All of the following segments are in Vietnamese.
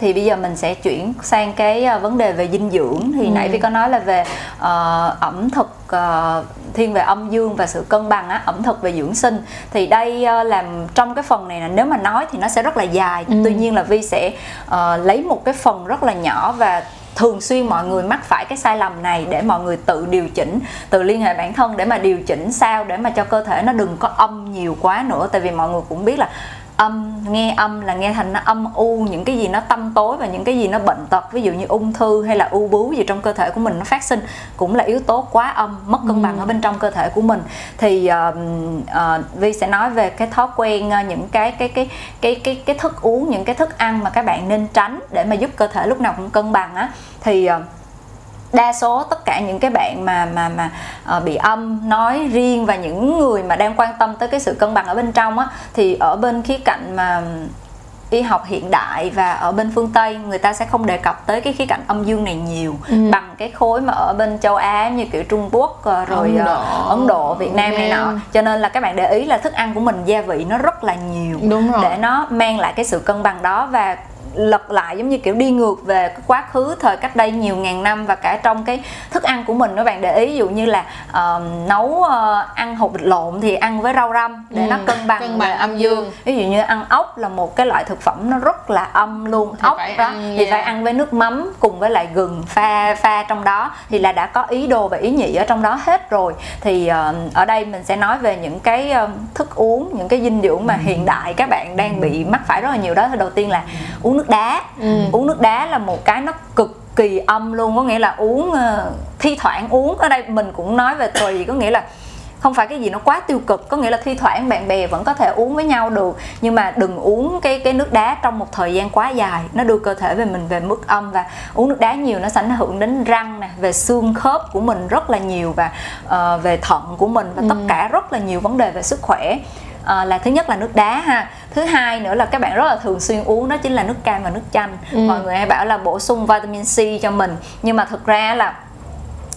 thì bây giờ mình sẽ chuyển sang cái ờ, vấn đề về dinh dưỡng thì Ừ. nãy vi có nói là về ờ, ẩm thực ờ, thiên về âm dương và sự cân bằng á ẩm thực về dưỡng sinh thì đây ờ, làm trong cái phần này là nếu mà nói thì nó sẽ rất là dài Ừ. tuy nhiên là vi sẽ ờ, lấy một cái phần rất là nhỏ và thường xuyên mọi người mắc phải cái sai lầm này để mọi người tự điều chỉnh tự liên hệ bản thân để mà điều chỉnh sao để mà cho cơ thể nó đừng có âm nhiều quá nữa tại vì mọi người cũng biết là âm nghe âm là nghe thành nó âm u những cái gì nó tâm tối và những cái gì nó bệnh tật ví dụ như ung thư hay là u bướu gì trong cơ thể của mình nó phát sinh cũng là yếu tố quá âm mất cân bằng ở bên trong cơ thể của mình. Thì uh, uh, vi sẽ nói về cái thói quen uh, những cái cái cái cái cái cái thức uống những cái thức ăn mà các bạn nên tránh để mà giúp cơ thể lúc nào cũng cân bằng á. Thì uh, đa số tất cả những cái bạn mà mà mà uh, bị âm nói riêng và những người mà đang quan tâm tới cái sự cân bằng ở bên trong á thì ở bên khía cạnh mà y học hiện đại và ở bên phương Tây người ta sẽ không đề cập tới cái khía cạnh âm dương này nhiều Ừ. bằng cái khối mà ở bên châu Á như kiểu Trung Quốc ờ, rồi Ấn ờ, Độ, Ấn Độ, Việt Nam này nọ cho nên là các bạn để ý là thức ăn của mình gia vị nó rất là nhiều Đúng rồi. để nó mang lại cái sự cân bằng đó và lật lại giống như kiểu đi ngược về cái quá khứ thời cách đây nhiều ngàn năm và cả trong cái thức ăn của mình các bạn. Để ý ví dụ như là ờ, nấu ờ, ăn hột vịt lộn thì ăn với rau răm để Ừ, nó cân bằng cân bằng âm dương. ví dụ như ăn ốc là một cái loại thực phẩm nó rất là âm luôn. Thì ốc phải đó ăn thì nha. phải ăn với nước mắm cùng với lại gừng pha pha trong đó. Thì là đã có ý đồ và ý nhị ở trong đó hết rồi. Thì ờ, ở đây mình sẽ nói về những cái ờ, thức uống những cái dinh dưỡng mà hiện đại các bạn đang bị mắc phải rất là nhiều đó. Thì đầu tiên là uống nước đá. Ừ. uống nước đá là một cái nó cực kỳ âm luôn có nghĩa là uống ờ, thi thoảng uống. Ở đây mình cũng nói về tùy có nghĩa là không phải cái gì nó quá tiêu cực có nghĩa là thi thoảng bạn bè vẫn có thể uống với nhau được. Nhưng mà đừng uống cái cái nước đá trong một thời gian quá dài. Nó đưa cơ thể về mình về mức âm và uống nước đá nhiều nó sẽ ảnh hưởng đến răng nè về xương khớp của mình rất là nhiều và ờ, về thận của mình và tất cả rất là nhiều vấn đề về sức khỏe Ờ, là thứ nhất là nước đá ha. Thứ hai nữa là các bạn rất là thường xuyên uống đó chính là nước cam và nước chanh. Ừ. mọi người hay bảo là bổ sung vitamin C cho mình. Nhưng mà thực ra là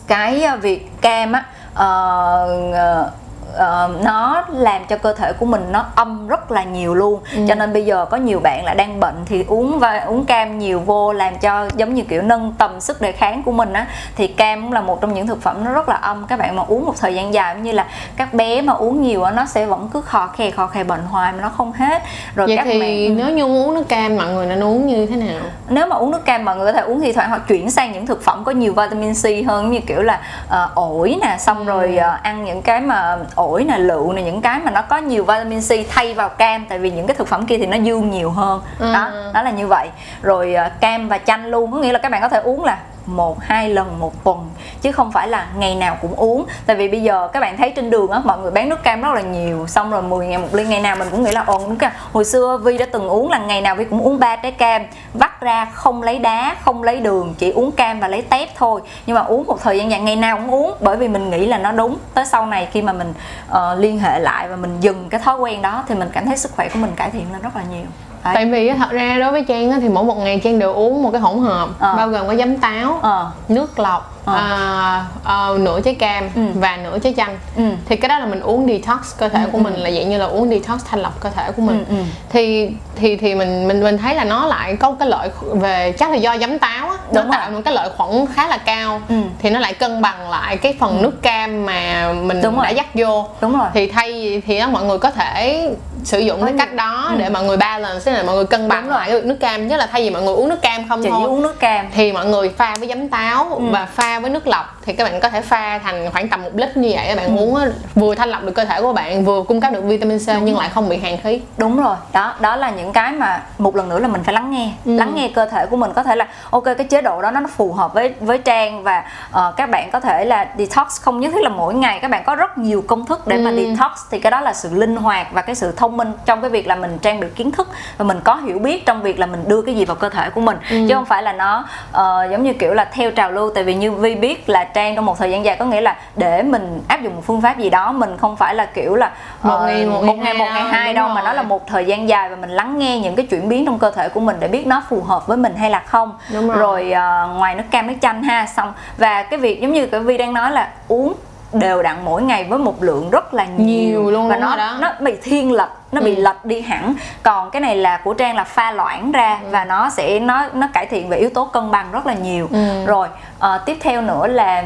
cái ờ, việc cam á ờ, ờ, nó làm cho cơ thể của mình nó âm rất là nhiều luôn. Ừ. cho nên bây giờ có nhiều bạn là đang bệnh thì uống và uống cam nhiều vô làm cho giống như kiểu nâng tầm sức đề kháng của mình á. Thì cam cũng là một trong những thực phẩm nó rất là âm. Các bạn mà uống một thời gian dài như là các bé mà uống nhiều á nó sẽ vẫn cứ khò khè khò khè bệnh hoài mà nó không hết. Rồi Vậy các thì bạn nếu như uống nước cam mọi người nên uống như thế nào? nếu mà uống nước cam mọi người có thể uống thi thoảng hoặc chuyển sang những thực phẩm có nhiều vitamin C hơn như kiểu là ờ, ổi nè xong rồi ờ, ăn những cái mà ổi nè lựu nè những cái mà nó có nhiều vitamin C thay vào cam tại vì những cái thực phẩm kia thì nó dương nhiều hơn Ừ. đó đó là như vậy rồi cam và chanh luôn có nghĩa là các bạn có thể uống là một hai lần một tuần chứ không phải là ngày nào cũng uống. Tại vì bây giờ các bạn thấy trên đường á mọi người bán nước cam rất là nhiều xong rồi 10 ngàn một ly ngày nào mình cũng nghĩ là ồn nước cam. Hồi xưa Vi đã từng uống là ngày nào Vi cũng uống ba trái cam vắt ra không lấy đá không lấy đường chỉ uống cam và lấy tép thôi. Nhưng mà uống một thời gian dài ngày nào cũng uống bởi vì mình nghĩ là nó đúng. Tới sau này khi mà mình uh, liên hệ lại và mình dừng cái thói quen đó thì mình cảm thấy sức khỏe của mình cải thiện lên rất là nhiều. Đấy. Tại vì thật ra đối với Trang thì mỗi một ngày Trang đều uống một cái hỗn hợp Ờ. bao gồm có giấm táo, Ờ. nước lọc, Ờ. à, ờ, nửa trái cam Ừ. và nửa trái chanh. Ừ. Thì cái đó là mình uống detox cơ thể của mình là dạng như là uống detox thanh lọc cơ thể của mình. Ừ, ừ. Thì thì thì mình mình mình thấy là nó lại có cái lợi về chắc là do giấm táo á, nó Đúng rồi. tạo một cái lợi khuẩn khá là cao. Ừ. Thì nó lại cân bằng lại cái phần nước cam mà mình Đúng rồi. đã dắt vô. đúng rồi Thì thay thì á, mọi người có thể sử dụng Có cái cách đó để mọi người balance tức là mọi người cân bằng lại. nước cam chứ là thay vì mọi người uống nước cam không chỉ thôi uống nước cam. thì mọi người pha với giấm táo Ừ. và pha với nước lọc thì các bạn có thể pha thành khoảng tầm một lít như vậy các bạn Ừ. uống vừa thanh lọc được cơ thể của bạn vừa cung cấp được vitamin C nhưng lại không bị hàn khí đúng rồi đó đó là những cái mà một lần nữa là mình phải lắng nghe Ừ. lắng nghe cơ thể của mình có thể là ok cái chế độ đó nó phù hợp với với trang và ờ, các bạn có thể là detox không nhất thiết là mỗi ngày các bạn có rất nhiều công thức để mà Ừ. detox thì cái đó là sự linh hoạt và cái sự thông minh trong cái việc là mình trang bị kiến thức và mình có hiểu biết trong việc là mình đưa cái gì vào cơ thể của mình Ừ. chứ không phải là nó ờ, giống như kiểu là theo trào lưu tại vì như vi biết là trang trong một thời gian dài có nghĩa là để mình áp dụng một phương pháp gì đó mình không phải là kiểu là Một ờ, ngày, một một ngày một hai ngày đâu, hai đúng đâu mà nó là một thời gian dài và mình lắng nghe những cái chuyển biến trong cơ thể của mình để biết nó phù hợp với mình hay là không Đúng rồi. rồi ờ, ngoài nước cam nước chanh ha xong và cái việc giống như cái vi đang nói là uống đều đặn mỗi ngày với một lượng rất là nhiều, Nhiều luôn, và nó đó. nó bị thiên lệch nó bị Ừ. lệch đi hẳn còn cái này là của trang là pha loãng ra Ừ. và nó sẽ nó nó cải thiện về yếu tố cân bằng rất là nhiều Ừ. rồi ờ, tiếp theo nữa là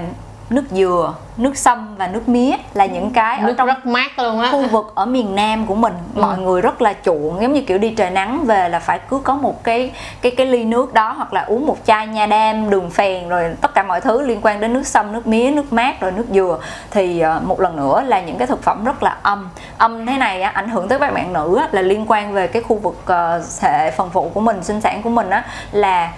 nước dừa nước sâm và nước mía là những cái ở nước trong rất mát luôn á. khu vực ở miền Nam của mình. Ừ. mọi người rất là chuộng giống như kiểu đi trời nắng về là phải cứ có một cái cái cái ly nước đó hoặc là uống một chai nha đam đường phèn rồi tất cả mọi thứ liên quan đến nước sâm nước mía nước mát rồi nước dừa. Thì ờ, một lần nữa là những cái thực phẩm rất là âm. Âm thế này á, ảnh hưởng tới các bạn nữ á, là liên quan về cái khu vực ờ, hệ phần phụ của mình sinh sản của mình á là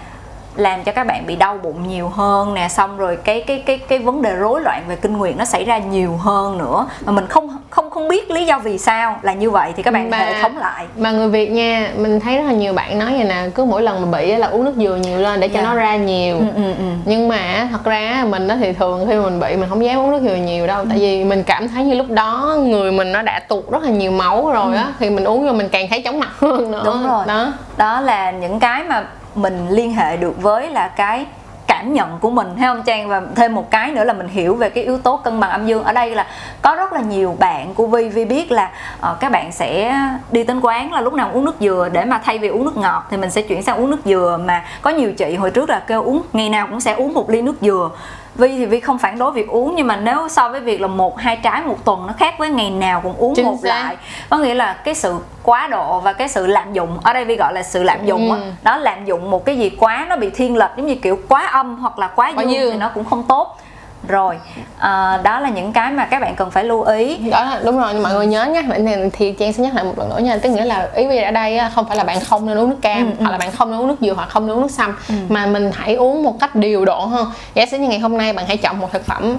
làm cho các bạn bị đau bụng nhiều hơn nè xong rồi cái cái cái cái vấn đề rối loạn về kinh nguyệt nó xảy ra nhiều hơn nữa. Mà mình không không không biết lý do vì sao là như vậy thì các bạn Mà- hệ thống lại. mà người Việt nha mình thấy rất là nhiều bạn nói vậy nè cứ mỗi lần mà bị á là uống nước dừa nhiều lên để cho Dạ. nó ra nhiều. Ừ, ừ, ừ. nhưng mà thật ra mình đó thì thường khi mình bị mình không dám uống nước dừa nhiều đâu tại vì mình cảm thấy như lúc đó người mình nó đã tụt rất là nhiều máu rồi á thì mình uống vô mình càng thấy chóng mặt hơn nữa. Đúng rồi. đó. Đó là những cái mà mình liên hệ được với là cái cảm nhận của mình hay không Trang? Và thêm một cái nữa là mình hiểu về cái yếu tố cân bằng âm dương. Ở đây là có rất là nhiều bạn của Vi Vi biết là uh, các bạn sẽ đi đến quán là lúc nào uống nước dừa. Để mà thay vì uống nước ngọt thì mình sẽ chuyển sang uống nước dừa. Mà có nhiều chị hồi trước là kêu uống ngày nào cũng sẽ uống một ly nước dừa. Vi thì Vi không phản đối việc uống nhưng mà nếu so với việc là một hai trái một tuần nó khác với ngày nào cũng uống Chính một xác. lại có nghĩa là cái sự quá độ và cái sự lạm dụng ở đây Vi gọi là sự lạm dụng á Ừ. đó lạm dụng một cái gì quá nó bị thiên lệch giống như kiểu quá âm hoặc là quá Quá dương, dương. thì nó cũng không tốt rồi à, đó là những cái mà các bạn cần phải lưu ý. Đó là đúng rồi mọi người nhớ nhé vậy thì, thì trang sẽ nhắc lại một lần nữa nha. Tức nghĩa là ý vì ở đây không phải là bạn không nên uống nước cam Ừ, ừ. hoặc là bạn không nên uống nước dừa hoặc không nên uống nước sâm mà mình hãy uống một cách điều độ hơn. Giả sử như ngày hôm nay bạn hãy chọn một thực phẩm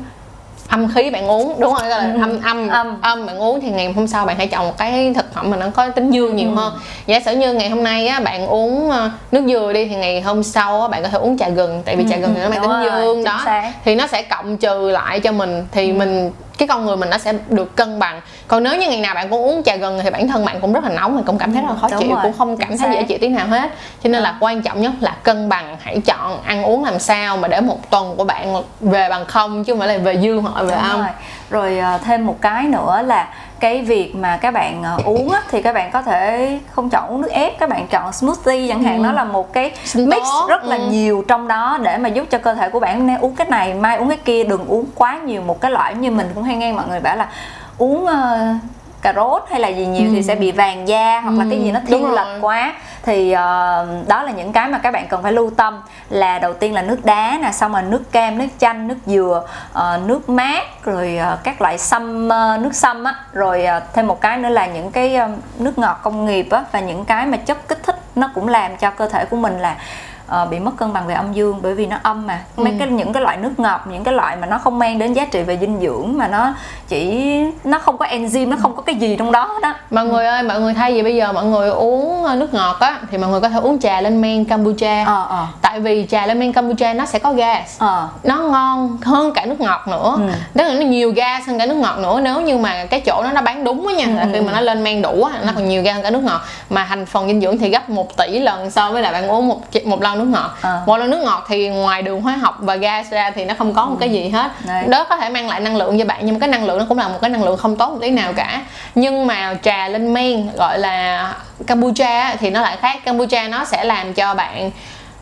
âm khí bạn uống đúng gọi là Ừ, âm âm âm. âm bạn uống thì ngày hôm sau bạn hãy chọn một cái thực phẩm mà nó có tính dương Ừ. nhiều hơn giả sử như ngày hôm nay á, bạn uống ờ, nước dừa đi thì ngày hôm sau á, bạn có thể uống trà gừng tại vì trà gừng thì nó mang Ừ, tính rồi, dương đó xác. thì nó sẽ cộng trừ lại cho mình thì Ừ. mình cái con người mình nó sẽ được cân bằng. Còn nếu như ngày nào bạn cũng uống trà gừng thì bản thân bạn cũng rất là nóng và cũng cảm thấy rất là khó Đúng chịu rồi, cũng không cảm thấy dễ chịu tí nào hết. Cho nên là quan trọng nhất là cân bằng hãy chọn ăn uống làm sao mà để một tuần của bạn về bằng không chứ không phải là về dương hoặc là về Đúng âm rồi. rồi à, thêm một cái nữa là cái việc mà các bạn à, uống á, thì các bạn có thể không chọn uống nước ép các bạn chọn smoothie chẳng hạn. Nó là một cái mix rất là ừ. nhiều trong đó để mà giúp cho cơ thể của bạn nên uống cái này mai uống cái kia đừng uống quá nhiều một cái loại như mình cũng hay nghe mọi người bảo là uống ờ, cà rốt hay là gì nhiều thì sẽ bị vàng da hoặc là cái gì nó Ừ, đúng thiên lệch quá. Thì ờ, đó là những cái mà các bạn cần phải lưu tâm là đầu tiên là nước đá nè xong rồi nước cam nước chanh nước dừa ờ, nước mát rồi ờ, các loại sâm ờ, nước sâm á. Rồi ờ, thêm một cái nữa là những cái ờ, nước ngọt công nghiệp á và những cái mà chất kích thích nó cũng làm cho cơ thể của mình là ờ, bị mất cân bằng về âm dương bởi vì nó âm mà. Mấy cái những cái loại nước ngọt những cái loại mà nó không mang đến giá trị về dinh dưỡng mà nó chỉ nó không có enzyme nó không có cái gì trong đó đó mọi người ơi mọi người thay vì bây giờ mọi người uống ờ, nước ngọt á thì mọi người có thể uống trà lên men kombucha ờ ờ. Tại vì trà lên men kombucha nó sẽ có gas. Ờ. Nó ngon hơn cả nước ngọt nữa. Ừ. tức là nó nhiều gas hơn cả nước ngọt nữa. Nếu như mà cái chỗ nó nó bán đúng á nha Ừ, là khi mà nó lên men đủ á nó còn nhiều gas hơn cả nước ngọt. Mà thành phần dinh dưỡng thì gấp 1 tỷ lần so với lại bạn uống một một lon nước ngọt Ờ. một lon nước ngọt thì ngoài đường hóa học và gas ra thì nó không có một cái gì hết Ừ. Đấy. đó có thể mang lại năng lượng cho bạn nhưng mà cái năng lượng nó cũng là một cái năng lượng không tốt một tí nào cả nhưng mà trà lên men gọi là kombucha á, thì nó lại khác kombucha nó sẽ làm cho bạn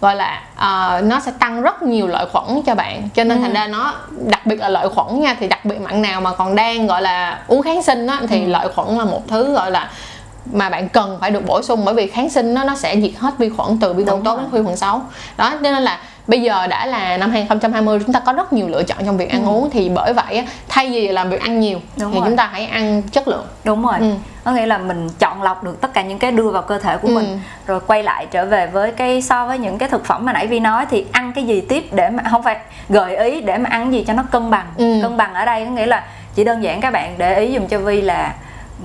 gọi là ờ, nó sẽ tăng rất nhiều lợi khuẩn cho bạn cho nên thành ra nó đặc biệt là lợi khuẩn nha thì đặc biệt bạn nào mà còn đang gọi là uống kháng sinh á thì lợi khuẩn là một thứ gọi là mà bạn cần phải được bổ sung bởi vì kháng sinh nó nó sẽ diệt hết vi khuẩn từ vi khuẩn tốt đến vi khuẩn xấu đó cho nên là bây giờ đã là năm 2020 chúng ta có rất nhiều lựa chọn trong việc ăn uống thì bởi vậy thay vì làm việc ăn nhiều Đúng thì rồi. chúng ta hãy ăn chất lượng đúng rồi Ừ. có nghĩa là mình chọn lọc được tất cả những cái đưa vào cơ thể của Ừ. mình rồi quay lại trở về với cái so với những cái thực phẩm mà nãy vi nói thì ăn cái gì tiếp để mà không phải gợi ý để mà ăn gì cho nó cân bằng Ừ. cân bằng ở đây có nghĩa là chỉ đơn giản các bạn để ý dùm cho vi là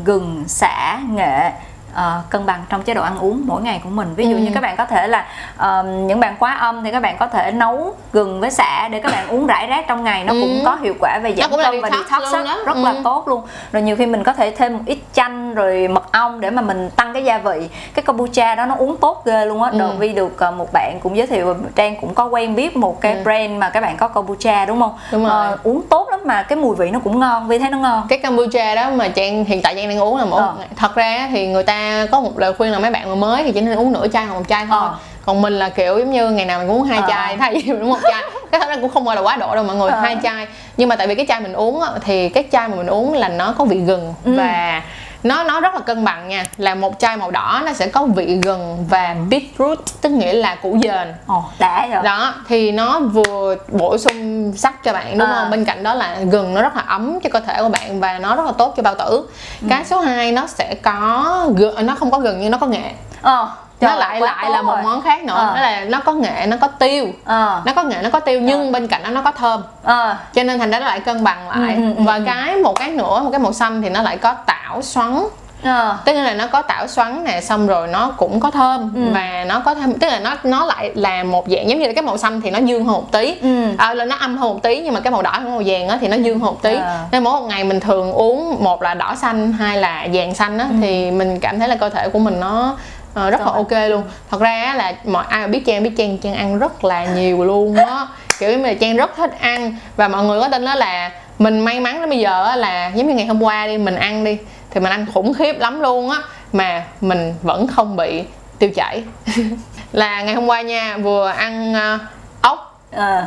gừng xả nghệ uh, cân bằng trong chế độ ăn uống mỗi ngày của mình ví dụ Ừ. như các bạn có thể là uh, những bạn quá âm thì các bạn có thể nấu gừng với xả để các bạn uống rải rác trong ngày nó cũng Ừ. có hiệu quả về giảm cũng cân và detox đó. rất Ừ. là tốt luôn rồi nhiều khi mình có thể thêm một ít chanh rồi mật ong để mà mình tăng cái gia vị cái kombucha đó nó uống tốt ghê luôn á Ừ. đầu vi được ờ, một bạn cũng giới thiệu trang cũng có quen biết một cái Ừ. brand mà các bạn có kombucha đúng không Đúng rồi. Ờ, uống tốt lắm mà cái mùi vị nó cũng ngon vi thấy nó ngon cái kombucha đó mà trang hiện tại trang đang uống là Ờ. một ngày thật ra thì người ta có một lời khuyên là mấy bạn mà mới thì chỉ nên uống nửa chai hoặc một chai thôi Ờ. còn mình là kiểu giống như ngày nào mình uống hai Ờ. chai thay vì mình uống một chai cái thật ra cũng không gọi là quá độ đâu mọi người Ờ. hai chai nhưng mà tại vì cái chai mình uống thì cái chai mà mình uống là nó có vị gừng Ừ. và nó nó rất là cân bằng nha. Là một chai màu đỏ nó sẽ có vị gừng và beetroot tức nghĩa là củ dền. Ồ đã rồi. Đó thì nó vừa bổ sung sắt cho bạn đúng À. không? Bên cạnh đó là gừng nó rất là ấm cho cơ thể của bạn và nó rất là tốt cho bao tử. Ừ. cái số 2 nó sẽ có gừng nó không có gừng nhưng nó có nghệ. Ờ nó trời, lại quá lại tốt là một rồi. món khác nữa Ờ. đó là nó có nghệ nó có tiêu ờ nó có nghệ nó có tiêu nhưng bên cạnh đó nó có thơm ờ cho nên thành ra nó lại cân bằng lại Ừ, ừ, ừ, và ừ. cái một cái nữa một cái màu xanh thì nó lại có tảo xoắn ờ tức là nó có tảo xoắn nè xong rồi nó cũng có thơm Ừ. và nó có thêm tức là nó nó lại là một dạng giống như là cái màu xanh thì nó dương hơn một tí Ừ. à, là nó âm hơn một tí nhưng mà cái màu đỏ với màu vàng á thì nó dương hơn một tí À. nên mỗi một ngày mình thường uống một là đỏ xanh hai là vàng xanh á thì mình cảm thấy là cơ thể của mình nó ờ, rất là Rồi. ok luôn. Thật ra á là mọi ai mà biết trang biết trang trang ăn rất là nhiều luôn á. Kiểu như là trang rất thích ăn. Và mọi người có tin đó là mình may mắn đến bây giờ á là giống như ngày hôm qua đi mình ăn đi thì mình ăn khủng khiếp lắm luôn á. Mà mình vẫn không bị tiêu chảy. Là ngày hôm qua nha vừa ăn ờ, ốc ờ.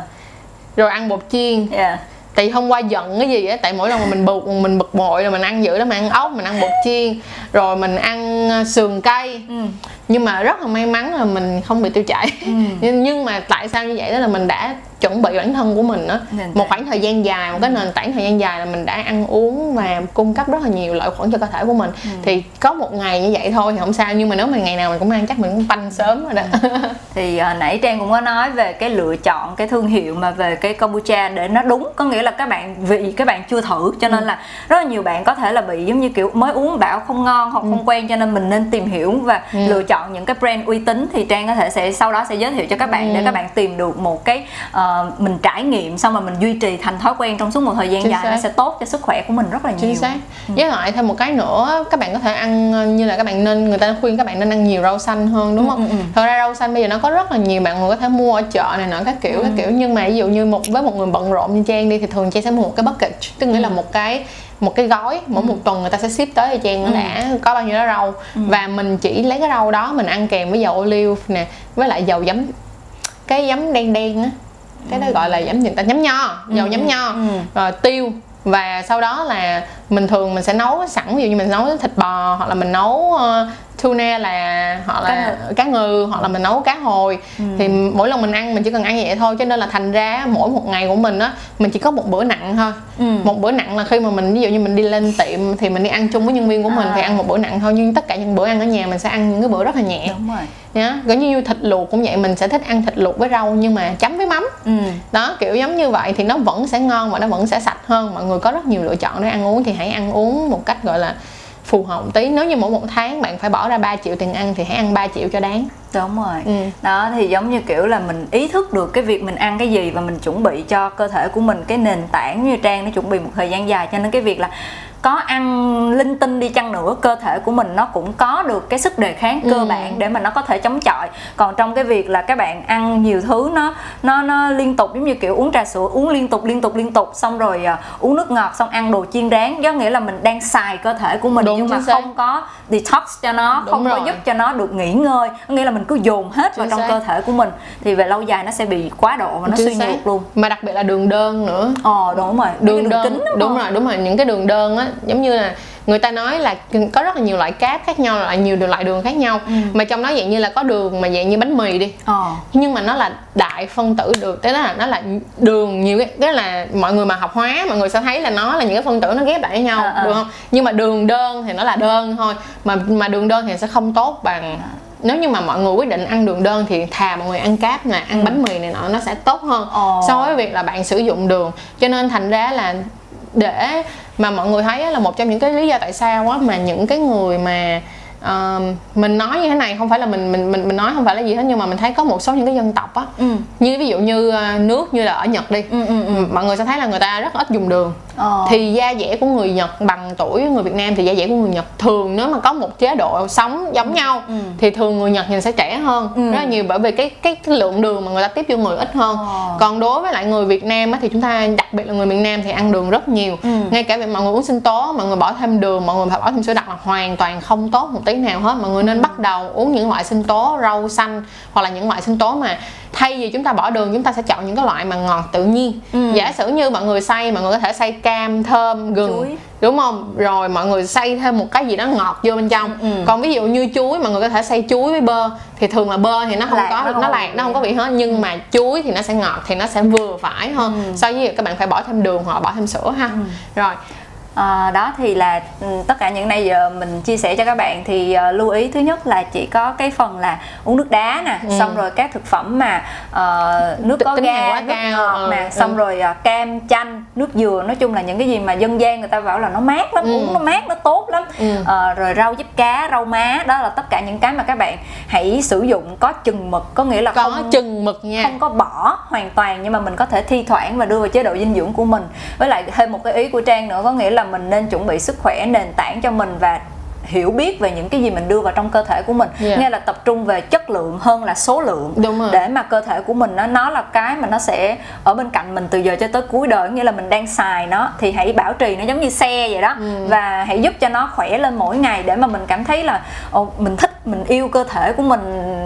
rồi ăn bột chiên. Yeah. Tại hôm qua giận cái gì á tại mỗi lần mà mình bực mình bực bội rồi mình ăn dữ lắm mình ăn ốc mình ăn bột chiên rồi mình ăn ờ, sườn cây ừ. nhưng mà rất là may mắn là mình không bị tiêu chảy Ừ. nhưng mà tại sao như vậy đó là mình đã chuẩn bị bản thân của mình á. Một khoảng thời gian dài một cái nền tảng thời gian dài là mình đã ăn uống và cung cấp rất là nhiều lợi khuẩn cho cơ thể của mình. Ừ. thì có một ngày như vậy thôi thì không sao nhưng mà nếu mà ngày nào mình cũng ăn chắc mình cũng tanh sớm rồi đó. Thì à, nãy trang cũng có nói về cái lựa chọn cái thương hiệu mà về cái kombucha để nó đúng. Có nghĩa là các bạn vì các bạn chưa thử cho nên là rất là nhiều bạn có thể là bị giống như kiểu mới uống bảo không ngon hoặc không quen cho nên mình nên tìm hiểu và lựa chọn những cái brand uy tín. Thì trang có thể sẽ sau đó sẽ giới thiệu cho các bạn để các bạn tìm được một cái ờ, mình trải nghiệm xong mà mình duy trì thành thói quen trong suốt một thời gian Chính dài nó xác. sẽ tốt cho sức khỏe của mình rất là nhiều. chính xác với lại thêm một cái nữa các bạn có thể ăn ờ, như là các bạn nên người ta khuyên các bạn nên ăn nhiều rau xanh hơn đúng không? ừ, ừ. thật ra rau xanh bây giờ nó có rất là nhiều bạn người có thể mua ở chợ này nọ các kiểu các kiểu. Nhưng mà ví dụ như một với một người bận rộn như trang đi thì thường trang sẽ mua một cái bucket. Tức nghĩa là một cái một cái gói. Mỗi một tuần người ta sẽ ship tới cho trang nó đã có bao nhiêu đó rau. Và mình chỉ lấy cái rau đó mình ăn kèm với dầu ô liu nè với lại dầu giấm cái giấm đen đen á cái đó gọi là giấm gì ta giấm nho dầu giấm nho. ừ. rồi tiêu. Và sau đó là mình thường mình sẽ nấu sẵn ví dụ như mình nấu thịt bò hoặc là mình nấu uh, tuna là hoặc là Cá cá ngừ hoặc là mình nấu cá hồi. Thì mỗi lần mình ăn mình chỉ cần ăn vậy thôi cho nên là thành ra mỗi một ngày của mình á mình chỉ có một bữa nặng thôi. Ừ. một bữa nặng là khi mà mình ví dụ như mình đi lên tiệm thì mình đi ăn chung với nhân viên của mình À. thì ăn một bữa nặng thôi nhưng tất cả những bữa ăn ở nhà mình sẽ ăn những cái bữa rất là nhẹ. Đúng rồi nhá giống như thịt luộc cũng vậy mình sẽ thích ăn thịt luộc với rau nhưng mà chấm với mắm. Ừ. đó kiểu giống như vậy thì nó vẫn sẽ ngon và nó vẫn sẽ sạch hơn. Mọi người có rất nhiều lựa chọn để ăn uống thì hãy ăn uống một cách gọi là phù hợp tí. Nếu như mỗi một tháng bạn phải bỏ ra 3 triệu tiền ăn thì hãy ăn 3 triệu cho đáng. Đúng rồi. Ừ. đó thì giống như kiểu là mình ý thức được cái việc mình ăn cái gì và mình chuẩn bị cho cơ thể của mình cái nền tảng như trang nó chuẩn bị một thời gian dài cho nên cái việc là có ăn linh tinh đi chăng nữa cơ thể của mình nó cũng có được cái sức đề kháng cơ Ừ. bản để mà nó có thể chống chọi còn trong cái việc là các bạn ăn nhiều thứ nó nó nó liên tục giống như kiểu uống trà sữa uống liên tục liên tục liên tục xong rồi à, uống nước ngọt xong ăn đồ chiên rán có nghĩa là mình đang xài cơ thể của mình Đúng, nhưng mà xác. không có detox cho nó Đúng không có rồi. giúp cho nó được nghỉ ngơi. Có nghĩa là mình cứ dồn hết vào Chính trong xác. cơ thể của mình thì về lâu dài nó sẽ bị quá độ và nó Chính suy xác. nhược luôn. Mà đặc biệt là đường đơn nữa. Ờ đúng rồi. Đường cái đơn kính đúng, đúng rồi đúng rồi. Những cái đường đơn á giống như là người ta nói là có rất là nhiều loại cáp khác nhau loại nhiều loại đường khác nhau. Ừ. mà trong đó dạng như là có đường mà dạng như bánh mì đi. Ờ. Nhưng mà nó là đại phân tử được tức là nó là đường nhiều cái tức là mọi người mà học hóa mọi người sẽ thấy là nó là những cái phân tử nó ghép lại với nhau À, được không? Nhưng mà đường đơn thì nó là đơn thôi. Mà mà đường đơn thì sẽ không tốt bằng nếu như mà mọi người quyết định ăn đường đơn thì thà mọi người ăn cáp nè ăn bánh mì này nọ nó sẽ tốt hơn Ồ. so với việc là bạn sử dụng đường. Cho nên thành ra là để mà mọi người thấy là một trong những cái lý do tại sao á mà những cái người mà ờ, mình nói như thế này không phải là mình mình mình mình nói không phải là gì hết nhưng mà mình thấy có một số những cái dân tộc á Ừ. như ví dụ như ờ, nước như là ở Nhật đi Ừ, ừ, ừ. mọi người sẽ thấy là người ta rất ít dùng đường Ờ. thì da dẻ của người Nhật bằng tuổi người Việt Nam thì da dẻ của người Nhật thường nếu mà có một chế độ sống giống nhau Ừ. thì thường người Nhật nhìn sẽ trẻ hơn Ừ. rất là nhiều bởi vì cái cái, cái lượng đường mà người ta tiếp vô người ít hơn Ờ. còn đối với lại người Việt Nam á, thì chúng ta đặc biệt là người miền Nam thì ăn đường rất nhiều Ừ. ngay cả việc mọi người uống sinh tố mọi người bỏ thêm đường mọi người bỏ thêm sữa đặc là hoàn toàn không tốt một tí nào hết. Mọi người nên bắt đầu uống những loại sinh tố rau xanh hoặc là những loại sinh tố mà thay vì chúng ta bỏ đường chúng ta sẽ chọn những cái loại mà ngọt tự nhiên. Ừ. giả sử như mọi người xay mọi người có thể xay cam thơm gừng Chuối. đúng không? Rồi mọi người xay thêm một cái gì đó ngọt vô bên trong. Ừ, ừ. còn ví dụ như chuối mọi người có thể xay chuối với bơ. Thì thường là bơ thì nó không Lạc, có nó nó lạc nó không có vị hết. Nhưng mà chuối thì nó sẽ ngọt thì nó sẽ vừa phải hơn Ừ. so với các bạn phải bỏ thêm đường hoặc bỏ thêm sữa ha. Rồi Ờ, đó thì là ừ, tất cả những này giờ mình chia sẻ cho các bạn thì ờ, lưu ý thứ nhất là chỉ có cái phần là uống nước đá nè Ừ. xong rồi các thực phẩm mà ờ, nước có ga nước cao, ngọt ừ, nè ừ. xong rồi ờ, cam chanh nước dừa nói chung là những cái gì mà dân gian người ta bảo là nó mát lắm Ừ. uống nó mát nó tốt lắm Ừ. Ờ, rồi rau diếp cá rau má đó là tất cả những cái mà các bạn hãy sử dụng có chừng mực có nghĩa là có không chừng mực nha không có bỏ hoàn toàn nhưng mà mình có thể thi thoảng và đưa vào chế độ dinh dưỡng của mình với lại thêm một cái ý của trang nữa có nghĩa là mình nên chuẩn bị sức khỏe nền tảng cho mình và hiểu biết về những cái gì mình đưa vào trong cơ thể của mình Yeah. nghĩa là tập trung về chất lượng hơn là số lượng Đúng rồi. để mà cơ thể của mình nó nó là cái mà nó sẽ ở bên cạnh mình từ giờ cho tới cuối đời nghĩa là mình đang xài nó thì hãy bảo trì nó giống như xe vậy đó Ừ. và hãy giúp cho nó khỏe lên mỗi ngày để mà mình cảm thấy là ồ, mình thích mình yêu cơ thể của mình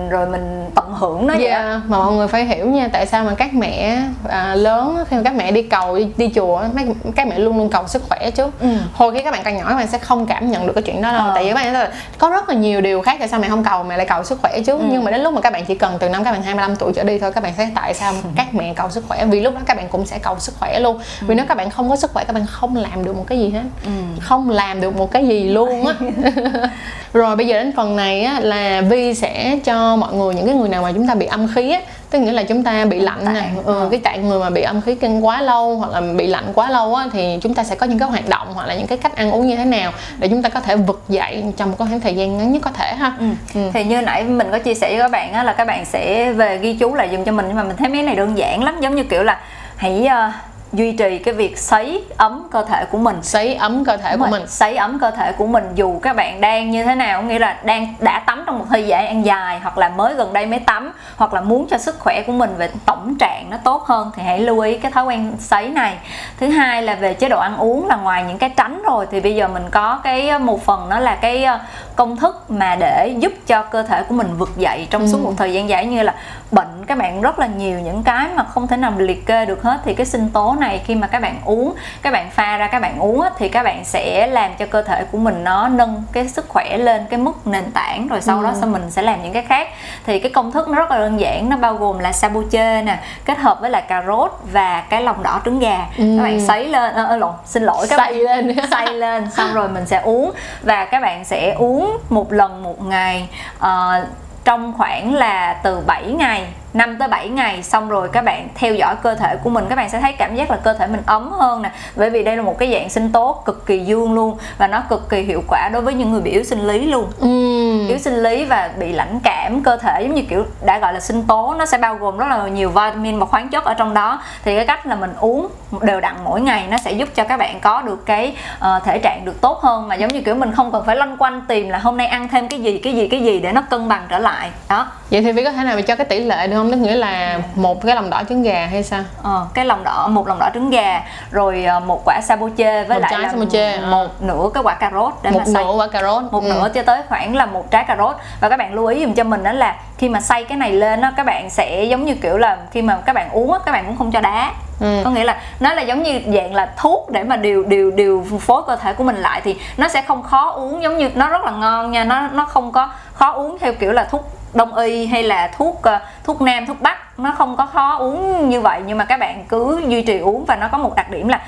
rồi mình tận hưởng nó vậy. Yeah, mà mọi người phải hiểu nha tại sao mà các mẹ à, lớn khi mà các mẹ đi cầu đi, đi chùa mấy các mẹ luôn luôn cầu sức khỏe chứ Ừ. hồi khi các bạn còn nhỏ các bạn sẽ không cảm nhận được cái chuyện đó đâu Ờ. tại vì các bạn là có rất là nhiều điều khác tại sao mẹ không cầu mẹ lại cầu sức khỏe chứ Ừ. nhưng mà đến lúc mà các bạn chỉ cần từ năm các bạn 25 tuổi trở đi thôi các bạn sẽ tại sao các mẹ cầu sức khỏe vì lúc đó các bạn cũng sẽ cầu sức khỏe luôn vì nếu các bạn không có sức khỏe các bạn không làm được một cái gì hết Ừ. không làm được một cái gì luôn á rồi bây giờ đến phần này á là vi sẽ cho mọi người những cái người nào mà chúng ta bị âm khí á tức nghĩa là chúng ta bị lạnh nè ừ, ờ. cái tạng người mà bị âm khí kinh quá lâu hoặc là bị lạnh quá lâu á thì chúng ta sẽ có những cái hoạt động hoặc là những cái cách ăn uống như thế nào để chúng ta có thể vực dậy trong một khoảng thời gian ngắn nhất có thể ha Ừ. Ừ. thì như nãy mình có chia sẻ với các bạn á, là các bạn sẽ về ghi chú lại dùm cho mình nhưng mà mình thấy mấy này đơn giản lắm giống như kiểu là hãy ờ, duy trì cái việc sấy ấm cơ thể của mình. Sấy ấm cơ thể Đúng của rồi, mình. sấy ấm cơ thể của mình dù các bạn đang như thế nào nghĩa là đang đã tắm trong một thời gian dài hoặc là mới gần đây mới tắm hoặc là muốn cho sức khỏe của mình về tổng trạng nó tốt hơn thì hãy lưu ý cái thói quen sấy này. Thứ hai là về chế độ ăn uống là ngoài những cái tránh rồi thì bây giờ mình có cái một phần đó là cái ờ, công thức mà để giúp cho cơ thể của mình vực dậy trong suốt Ừ. một thời gian dài. Như là bệnh các bạn rất là nhiều những cái mà không thể nào liệt kê được hết thì cái sinh tố này khi mà các bạn uống các bạn pha ra các bạn uống á, thì các bạn sẽ làm cho cơ thể của mình nó nâng cái sức khỏe lên cái mức nền tảng rồi sau đó Ừ. sau mình sẽ làm những cái khác thì cái công thức nó rất là đơn giản nó bao gồm là saboche nè kết hợp với là cà rốt và cái lòng đỏ trứng gà Ừ. các bạn sấy lên ờ, lộn xin lỗi các Xay bạn lên. xay lên xong rồi mình sẽ uống và các bạn sẽ uống một lần một ngày ờ, trong khoảng là từ 7 ngày 5 tới 7 ngày xong rồi các bạn theo dõi cơ thể của mình các bạn sẽ thấy cảm giác là cơ thể mình ấm hơn nè. Bởi vì đây là một cái dạng sinh tố cực kỳ dương luôn và nó cực kỳ hiệu quả đối với những người bị yếu sinh lý luôn. Ừm. yếu sinh lý và bị lãnh cảm cơ thể giống như kiểu đã gọi là sinh tố nó sẽ bao gồm rất là nhiều vitamin và khoáng chất ở trong đó. Thì cái cách là mình uống đều đặn mỗi ngày nó sẽ giúp cho các bạn có được cái ờ, thể trạng được tốt hơn. Mà giống như kiểu mình không cần phải loanh quanh tìm là hôm nay ăn thêm cái gì cái gì cái gì để nó cân bằng trở lại. Đó. Vậy thì vi có thể nào mà cho cái tỷ lệ được không? Tức nghĩa là một cái lòng đỏ trứng gà hay sao? Ờ, cái lòng đỏ một lòng đỏ trứng gà rồi ờ, một quả saboche với Một lại trái là saboche, một nửa cái quả cà rốt để một mà xay. nửa quả cà rốt một Ừ. nửa cho tới khoảng là một trái cà rốt. Và các bạn lưu ý dùm cho mình đó là khi mà xay cái này lên á các bạn sẽ giống như kiểu là khi mà các bạn uống á các bạn cũng không cho đá. Ừ. có nghĩa là nó là giống như dạng là thuốc để mà điều điều điều phối cơ thể của mình lại thì nó sẽ không khó uống giống như nó rất là ngon nha nó nó không có khó uống theo kiểu là thuốc đông y hay là thuốc ờ, thuốc nam thuốc bắc nó không có khó uống như vậy nhưng mà các bạn cứ duy trì uống và nó có một đặc điểm là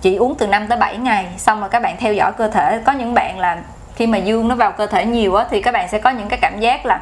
chỉ uống từ 5 tới 7 ngày xong rồi các bạn theo dõi cơ thể có những bạn là khi mà dương nó vào cơ thể nhiều á thì các bạn sẽ có những cái cảm giác là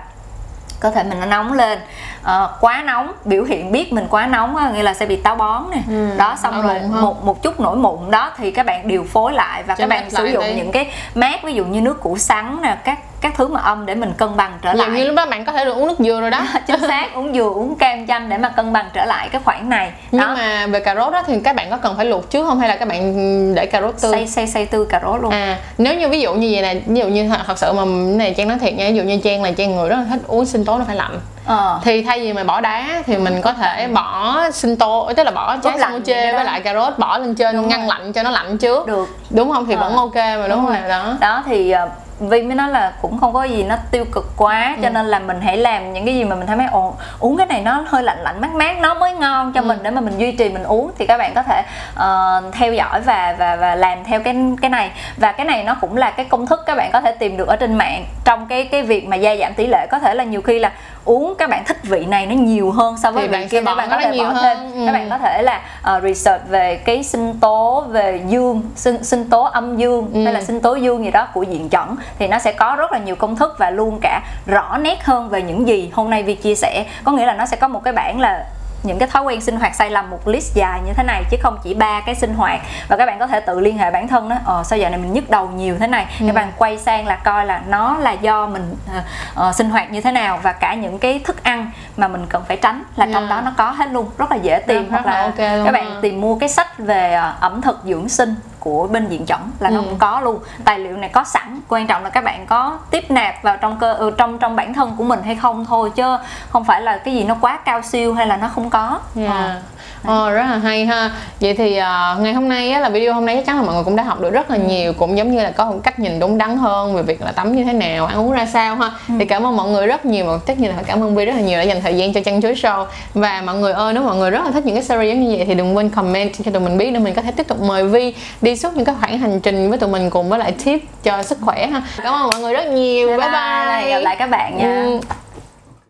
cơ thể mình nó nóng lên Ờ, quá nóng biểu hiện biết mình quá nóng á, nghĩa là sẽ bị táo bón nè Ừ, đó xong rồi không? một một chút nổi mụn đó thì các bạn điều phối lại và Cho các bạn sử dụng đi. những cái mát ví dụ như nước củ sắn nè các các thứ mà âm để mình cân bằng trở lại. như lúc đó bạn có thể được uống nước dừa rồi đó. Chính xác uống dừa uống cam chanh để mà cân bằng trở lại cái khoảng này. Nhưng đó. mà về cà rốt đó thì các bạn có cần phải luộc trước không? Hay là các bạn để cà rốt tươi? Xay xay xay tươi cà rốt luôn. À nếu như ví dụ như vậy này ví dụ như thật sự mà này trang nói thiệt nha ví dụ như trang là trang người rất là thích uống sinh tố nó phải lạnh. Ờ. Thì thay vì mà bỏ đá thì mình có thể bỏ sinh tố tức là bỏ trái vậy đó. với lại cà rốt bỏ lên trên Đúng ngăn rồi. lạnh cho nó lạnh trước. Được. Đúng không? Thì vẫn Ờ. ok mà đúng, không? đó. Đó thì ờ, Vi mới nói là cũng không có gì nó tiêu cực quá cho nên là mình hãy làm những cái gì mà mình thấy mấy ồ uống cái này nó hơi lạnh lạnh mát mát nó mới ngon cho mình để mà mình duy trì mình uống thì các bạn có thể ờ, theo dõi và và và làm theo cái cái này. Và cái này nó cũng là cái công thức các bạn có thể tìm được ở trên mạng. Trong cái cái việc mà gia giảm tỷ lệ có thể là nhiều khi là uống các bạn thích vị này nó nhiều hơn so với Thì vị bạn kia các bạn có thể nhiều bỏ hơn. thêm Ừ. các bạn có thể là ờ, research về cái sinh tố về dương sinh, sinh tố âm dương Ừ. hay là sinh tố dương gì đó của diện chuẩn thì nó sẽ có rất là nhiều công thức và luôn cả rõ nét hơn về những gì hôm nay Vi chia sẻ có nghĩa là nó sẽ có một cái bảng là những cái thói quen sinh hoạt sai lầm một list dài như thế này chứ không chỉ ba cái sinh hoạt và các bạn có thể tự liên hệ bản thân đó. Ờ sao giờ này mình nhức đầu nhiều thế này. Các bạn quay sang là coi là nó là do mình ờ, ờ, sinh hoạt như thế nào và cả những cái thức ăn mà mình cần phải tránh là trong Yeah. đó nó có hết luôn. Rất là dễ tìm Rất- hoặc là là ok luôn các bạn tìm mua cái sách về ờ, ẩm thực dưỡng sinh của bên diện chuẩn là nó Ừ. cũng có luôn tài liệu này có sẵn quan trọng là các bạn có tiếp nạp vào trong cơ ừ, trong trong bản thân của mình hay không thôi chứ không phải là cái gì nó quá cao siêu hay là nó không có Yeah. Ờ. Ờ, rất là hay ha. Vậy thì ờ, ngày hôm nay á, là video hôm nay chắc chắn là mọi người cũng đã học được rất là nhiều cũng giống như là có một cách nhìn đúng đắn hơn về việc là tắm như thế nào ăn uống ra sao ha. Thì cảm ơn mọi người rất nhiều và tất nhiên là phải cảm ơn Vi rất là nhiều đã dành thời gian cho chân chối show. Và mọi người ơi nếu mọi người rất là thích những cái series giống như vậy thì đừng quên comment cho tụi mình biết để mình có thể tiếp tục mời Vi đi suốt những cái khoảng hành trình với tụi mình cùng với lại tip cho sức khỏe ha. Cảm ơn mọi người rất nhiều. Bye bye, gặp lại các bạn nha. Ừ.